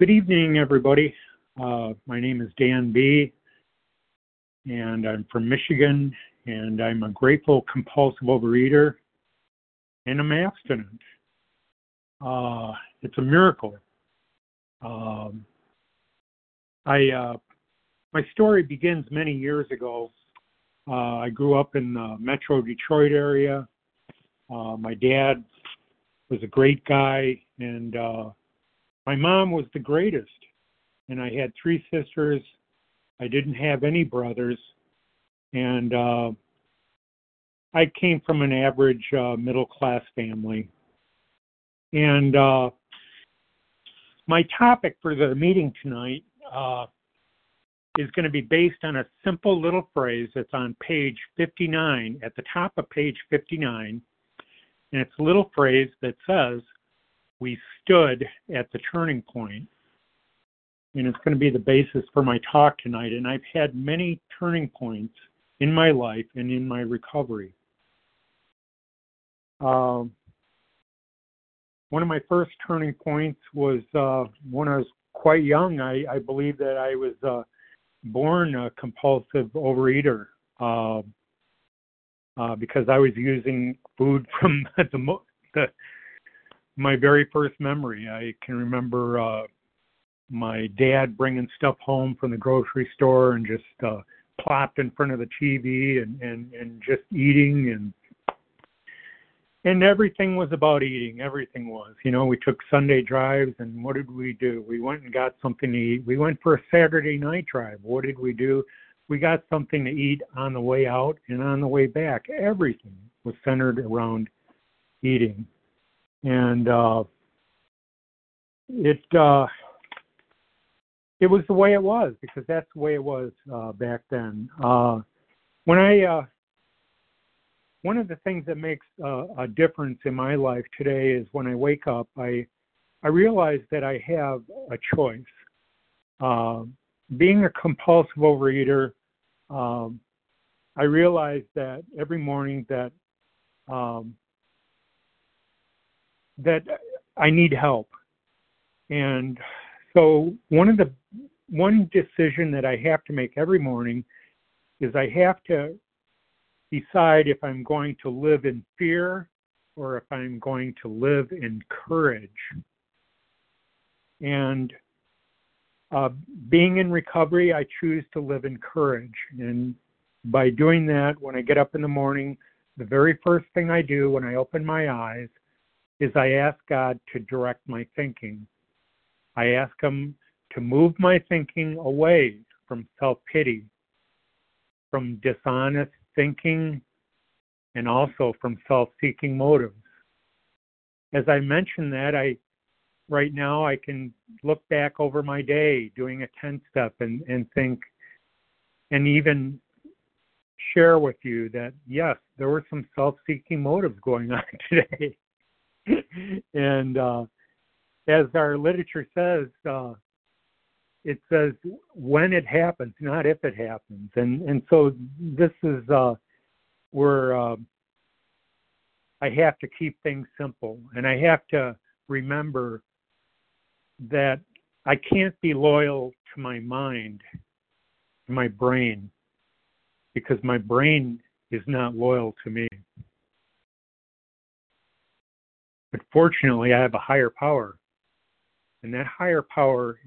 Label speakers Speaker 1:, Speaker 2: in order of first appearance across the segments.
Speaker 1: Good evening, everybody. Uh, my name is Dan B., and I'm from Michigan, and I'm a grateful compulsive overeater, and I'm abstinent. Uh, it's a miracle. Um, I uh, my story begins many years ago. Uh, I grew up in the Metro Detroit area. Uh, my dad was a great guy, and uh, my mom was the greatest. And I had three sisters. I didn't have any brothers, and uh, I came from an average uh, middle class family. And uh, my topic for the meeting tonight uh, is going to be based on a simple little phrase that's on page 59, at the top of page 59. And it's a little phrase that says, We stood at the turning. And it's going to be the basis for my talk tonight. And I've had many turning points in my life and in my recovery. Um, one of my first turning points was uh, when I was quite young. I, I believe that I was uh, born a compulsive overeater uh, uh, because I was using food from the, the my very first memory. I can remember uh, my dad bringing stuff home from the grocery store and just uh, plopped in front of the TV and, and, and just eating and and everything was about eating. Everything was. You know, we took Sunday drives, and what did we do? We went and got something to eat. We went for a Saturday night drive. What did we do? We got something to eat on the way out and on the way back. Everything was centered around eating, and uh, it uh, it was the way it was because that's the way it was uh, back then. Uh, when I uh, one of the things that makes uh, a difference in my life today is when I wake up, I I realize that I have a choice. Uh, being a compulsive overeater, um, I realize that every morning that um, that I need help, and so one of the one decision that I have to make every morning is I have to decide if I'm going to live in fear or if I'm going to live in courage. And uh, being in recovery, I choose to live in courage. And by doing that, when I get up in the morning, the very first thing I do when I open my eyes is I ask God to direct my thinking. I ask Him to move my thinking away from self pity, from dishonest thinking, and also from self-seeking motives. As I mentioned that, I right now I can look back over my day doing a 10 step and, and think and even share with you that yes, there were some self-seeking motives going on today. and uh, as our literature says, uh, it says when it happens, not if it happens. And and so this is uh, where uh, I have to keep things simple, and I have to remember that I can't be loyal to my mind, my brain, because my brain is not loyal to me. But fortunately, I have a higher power, and that higher power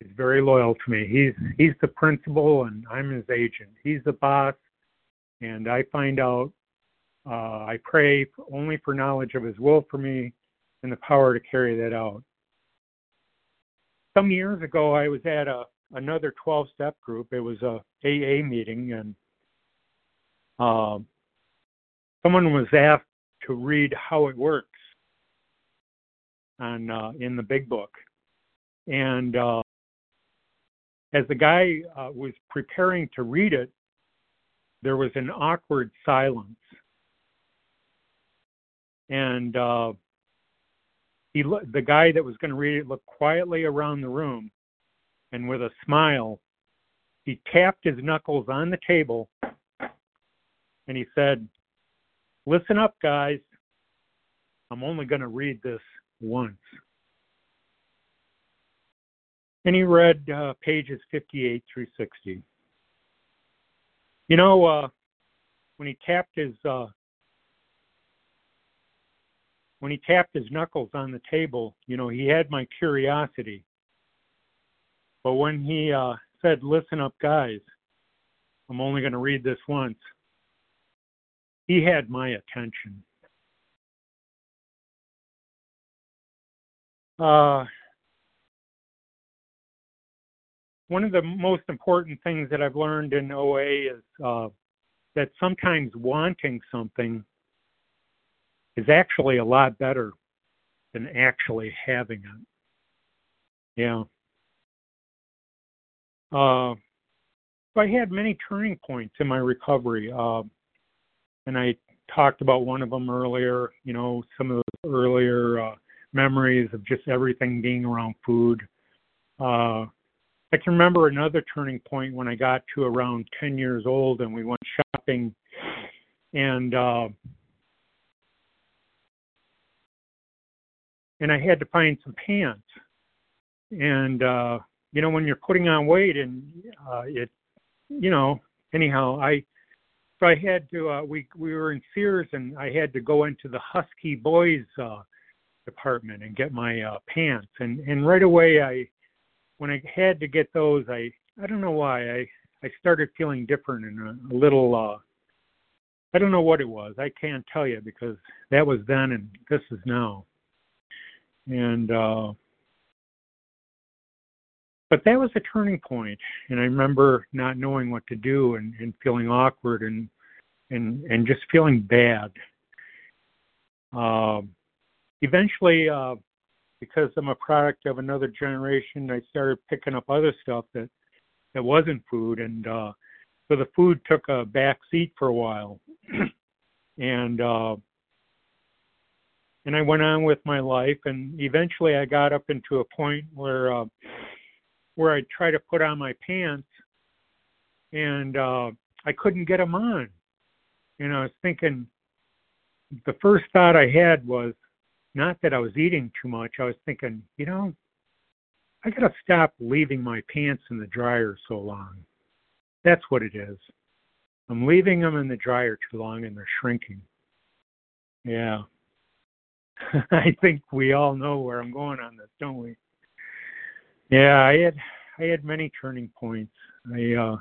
Speaker 1: is very loyal to me. He's he's the principal and I'm his agent. He's the boss, and I find out. Uh, I pray only for knowledge of His will for me and the power to carry that out. Some years ago, I was at a another 12-step group. It was a AA meeting, and uh, someone was asked to read how it works on uh, in the Big Book, and uh, as the guy uh, was preparing to read it, there was an awkward silence. And uh, he, the guy that was going to read it looked quietly around the room, and with a smile, he tapped his knuckles on the table, and he said, "Listen up, guys. I'm only going to read this once." and he read uh, pages 58 through 60. You know, uh, when he tapped his uh, when he tapped his knuckles on the table, you know, he had my curiosity. But when he uh, said, "Listen up, guys," I'm only going to read this once. He had my attention. Uh, one of the most important things that I've learned in OA is uh, that sometimes wanting something is actually a lot better than actually having it. Yeah. Uh, so I had many turning points in my recovery, uh, and I talked about one of them earlier. You know, some of the earlier uh, memories of just everything being around food. Uh, I can remember another turning point when I got to around 10 years old and we went shopping and uh, and I had to find some pants. And uh, you know, when you're putting on weight and uh, it, you know, anyhow, I so I had to. Uh, we we were in Sears and I had to go into the Husky Boys uh, department and get my uh, pants. And and right away, I when I had to get those, I I don't know why I I started feeling different and a, a little. uh I don't know what it was. I can't tell you because that was then and this is now. And uh but that was a turning point and i remember not knowing what to do and, and feeling awkward and and and just feeling bad. Um eventually, uh, because I'm a product of another generation, I started picking up other stuff that that wasn't food, and uh, so the food took a back seat for a while, and uh, and I went on with my life, and eventually I got up into a point where uh, where I try to put on my pants, and uh, I couldn't get them on. And I was thinking, the first thought I had was, not that I was eating too much. I was thinking, you know, I got to stop leaving my pants in the dryer so long. That's what it is. I'm leaving them in the dryer too long and they're shrinking. Yeah. I think we all know where I'm going on this, don't we? Yeah, I had I had many turning points. I uh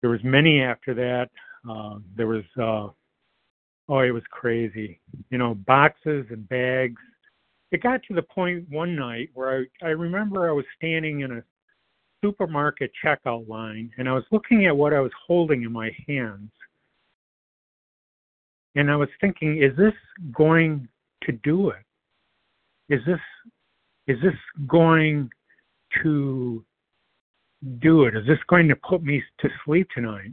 Speaker 1: there was many after that. Uh there was uh Oh, it was crazy. You know, boxes and bags. It got to the point one night where I, I remember I was standing in a supermarket checkout line and I was looking at what I was holding in my hands. And I was thinking, is this going to do it? Is this is this going to do it? Is this going to put me to sleep tonight?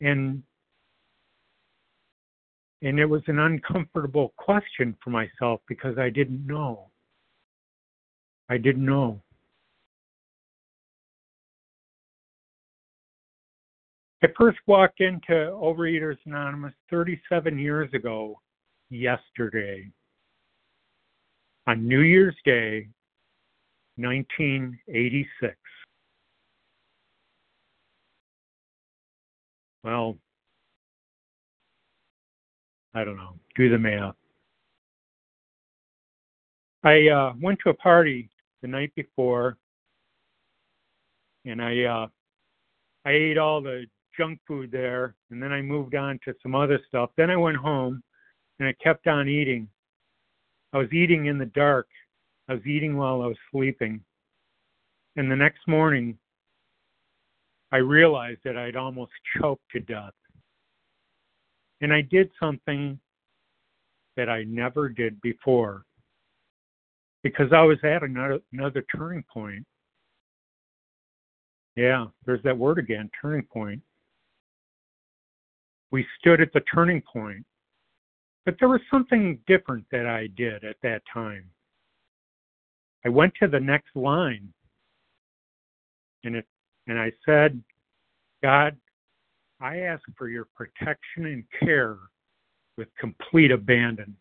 Speaker 1: And and it was an uncomfortable question for myself because I didn't know. I didn't know. I first walked into Overeaters Anonymous 37 years ago, yesterday, on New Year's Day, 1986. Well, I don't know. Do the math. I uh, went to a party the night before, and I uh, I ate all the junk food there, and then I moved on to some other stuff. Then I went home, and I kept on eating. I was eating in the dark. I was eating while I was sleeping. And the next morning, I realized that I'd almost choked to death. And I did something that I never did before because I was at another, another turning point. Yeah, there's that word again turning point. We stood at the turning point. But there was something different that I did at that time. I went to the next line and it and I said, God, I ask for your protection and care with complete abandon.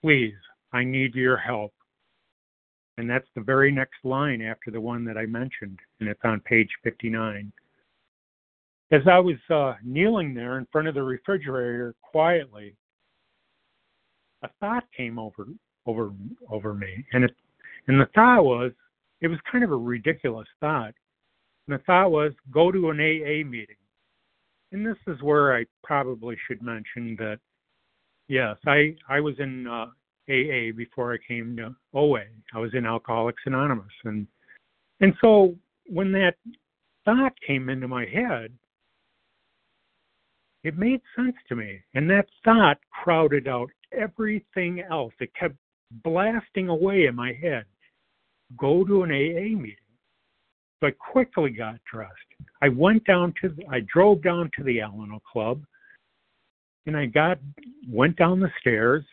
Speaker 1: Please, I need your help. And that's the very next line after the one that I mentioned, and it's on page 59. As I was uh, kneeling there in front of the refrigerator quietly, a thought came over over over me, and it and the thought was it was kind of a ridiculous thought. And the thought was go to an AA meeting. And this is where I probably should mention that yes, I I was in uh, AA before I came to OA. I was in Alcoholics Anonymous, and and so when that thought came into my head, it made sense to me, and that thought crowded out everything else. It kept blasting away in my head. Go to an AA meeting. but quickly got dressed. I went down to, I drove down to the Alano Club, and I got, went down the stairs,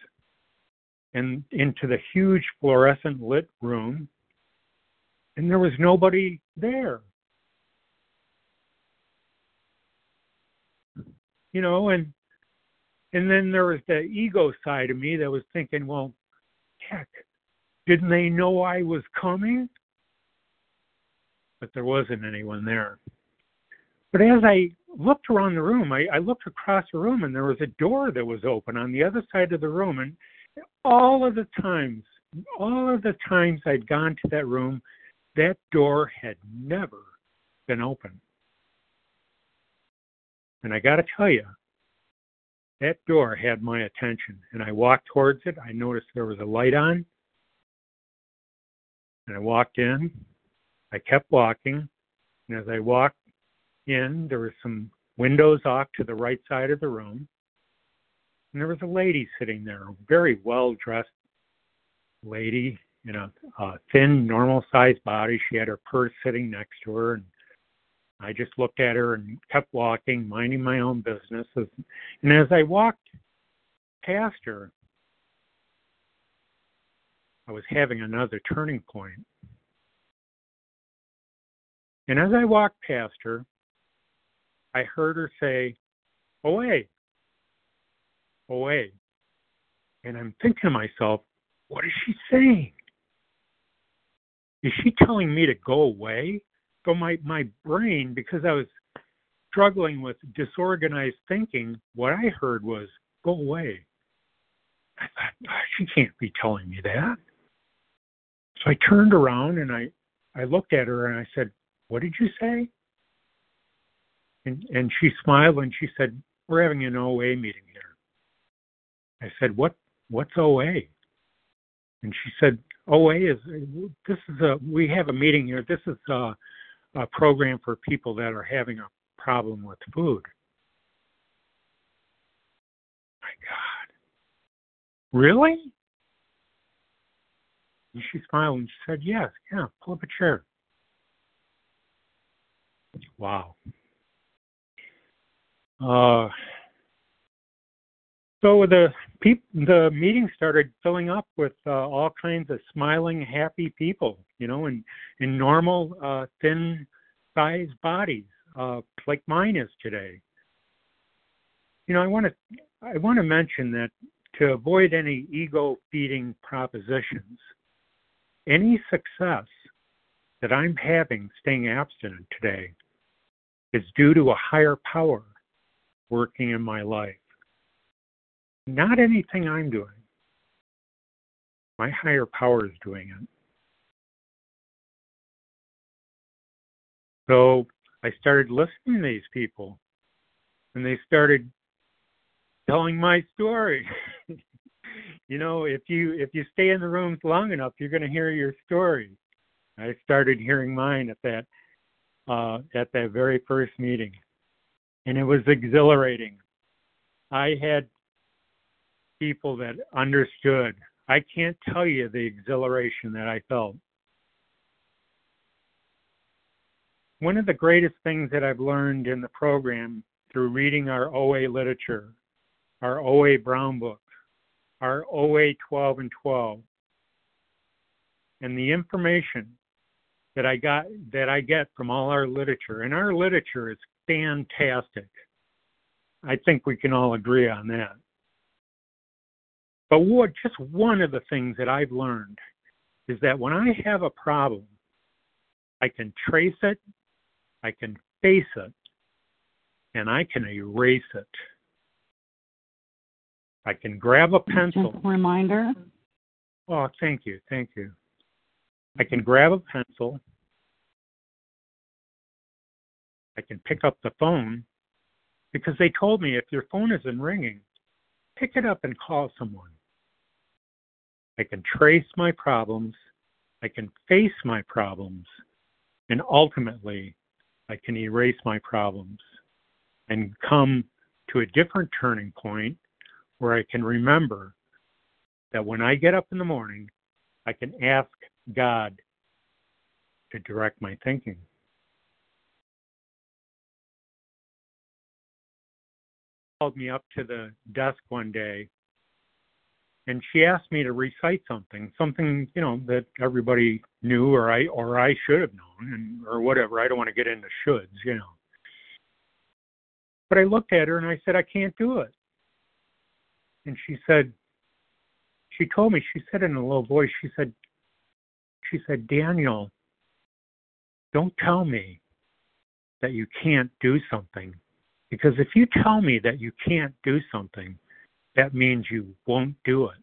Speaker 1: and into the huge fluorescent lit room, and there was nobody there. You know, and and then there was the ego side of me that was thinking, well, heck, didn't they know I was coming? But there wasn't anyone there. But as I looked around the room, I, I looked across the room and there was a door that was open on the other side of the room. And all of the times, all of the times I'd gone to that room, that door had never been open. And I got to tell you, that door had my attention. And I walked towards it. I noticed there was a light on. And I walked in. I kept walking. And as I walked in, there were some windows off to the right side of the room and there was a lady sitting there, a very well dressed lady in a, a thin, normal sized body. She had her purse sitting next to her, and I just looked at her and kept walking, minding my own business. And as I walked past her, I was having another turning point. And as I walked past her, I heard her say, Away, away. And I'm thinking to myself, what is she saying? Is she telling me to go away? So my, my brain, because I was struggling with disorganized thinking, what I heard was, go away. I thought, oh, she can't be telling me that. I turned around and I, I looked at her and I said, what did you say? And, and she smiled and she said, we're having an OA meeting here. I said, "What? What's OA?" And she said, "OA is this is a we have a meeting here. This is a, a program for people that are having a problem with food." My God, really? And she smiled and she said, "Yes, yeah, pull up a chair." Wow. Uh, so the peop- the meeting started filling up with uh, all kinds of smiling, happy people, you know, in in normal, uh, thin sized bodies, uh, like mine is today. You know, I want to I want to mention that to avoid any ego feeding propositions, any success that I'm having staying abstinent today is due to a higher power working in my life. Not anything I'm doing. My higher power is doing it. So I started listening to these people, and they started telling my story. you know, if you if you stay in the rooms long enough, you're going to hear your story. I started hearing mine at that uh, at that very first meeting, and it was exhilarating. I had people that understood. I can't tell you the exhilaration that I felt. One of the greatest things that I've learned in the program through reading our OA literature, our OA Brown Book, our OA 12 and 12, and the information that I got that I get from all our literature, and our literature is fantastic. I think we can all agree on that. But what just one of the things that I've learned is that when I have a problem, I can trace it, I can face it, and I can erase it. I can grab a pencil.
Speaker 2: Just a reminder.
Speaker 1: Oh, thank you, thank you. I can grab a pencil. I can pick up the phone because they told me if your phone isn't ringing, pick it up and call someone. I can trace my problems. I can face my problems. And ultimately, I can erase my problems and come to a different turning point where I can remember that when I get up in the morning, I can ask God to direct my thinking. Called me up to the desk one day and she asked me to recite something, something you know that everybody knew or I or I should have known, and or whatever. I don't want to get into shoulds, you know. But I looked at her and I said, I can't do it. And she said, she told me, she said in a low voice, she said, she said, Daniel, don't tell me that you can't do something. Because if you tell me that you can't do something, that means you won't do it.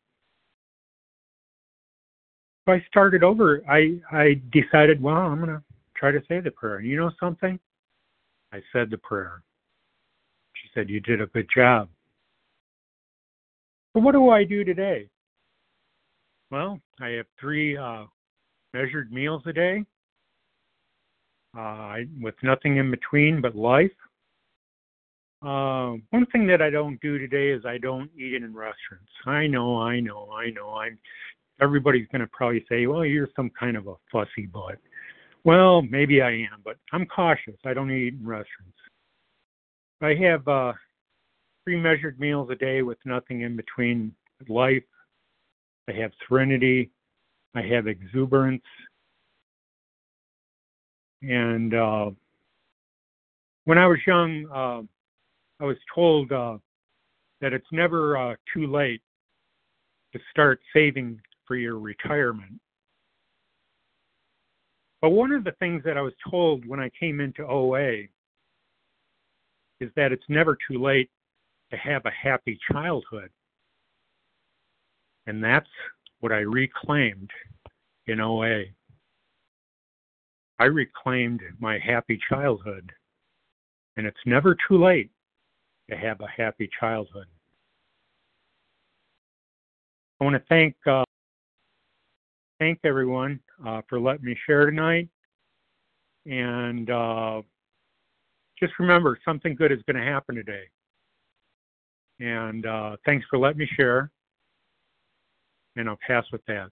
Speaker 1: So I started over. I I decided, well, I'm gonna try to say the prayer. You know something? I said the prayer. She said, You did a good job. So what do I do today? Well, I have three uh, measured meals a day, uh, with nothing in between but life. Uh, one thing that I don't do today is I don't eat in restaurants. I know, I know, I know. I'm. Everybody's going to probably say, "Well, you're some kind of a fussy butt." Well, maybe I am, but I'm cautious. I don't eat in restaurants. I have uh, three measured meals a day with nothing in between. Life. I have serenity. I have exuberance. And uh, when I was young, uh, I was told uh, that it's never uh, too late to start saving for your retirement. But one of the things that I was told when I came into OA is that it's never too late to have a happy childhood. And that's what I reclaimed in OA. I reclaimed my happy childhood. And it's never too late to have a happy childhood. I want to thank uh, thank everyone uh, for letting me share tonight, and uh, just remember something good is going to happen today. And uh, thanks for letting me share, and I'll pass with that.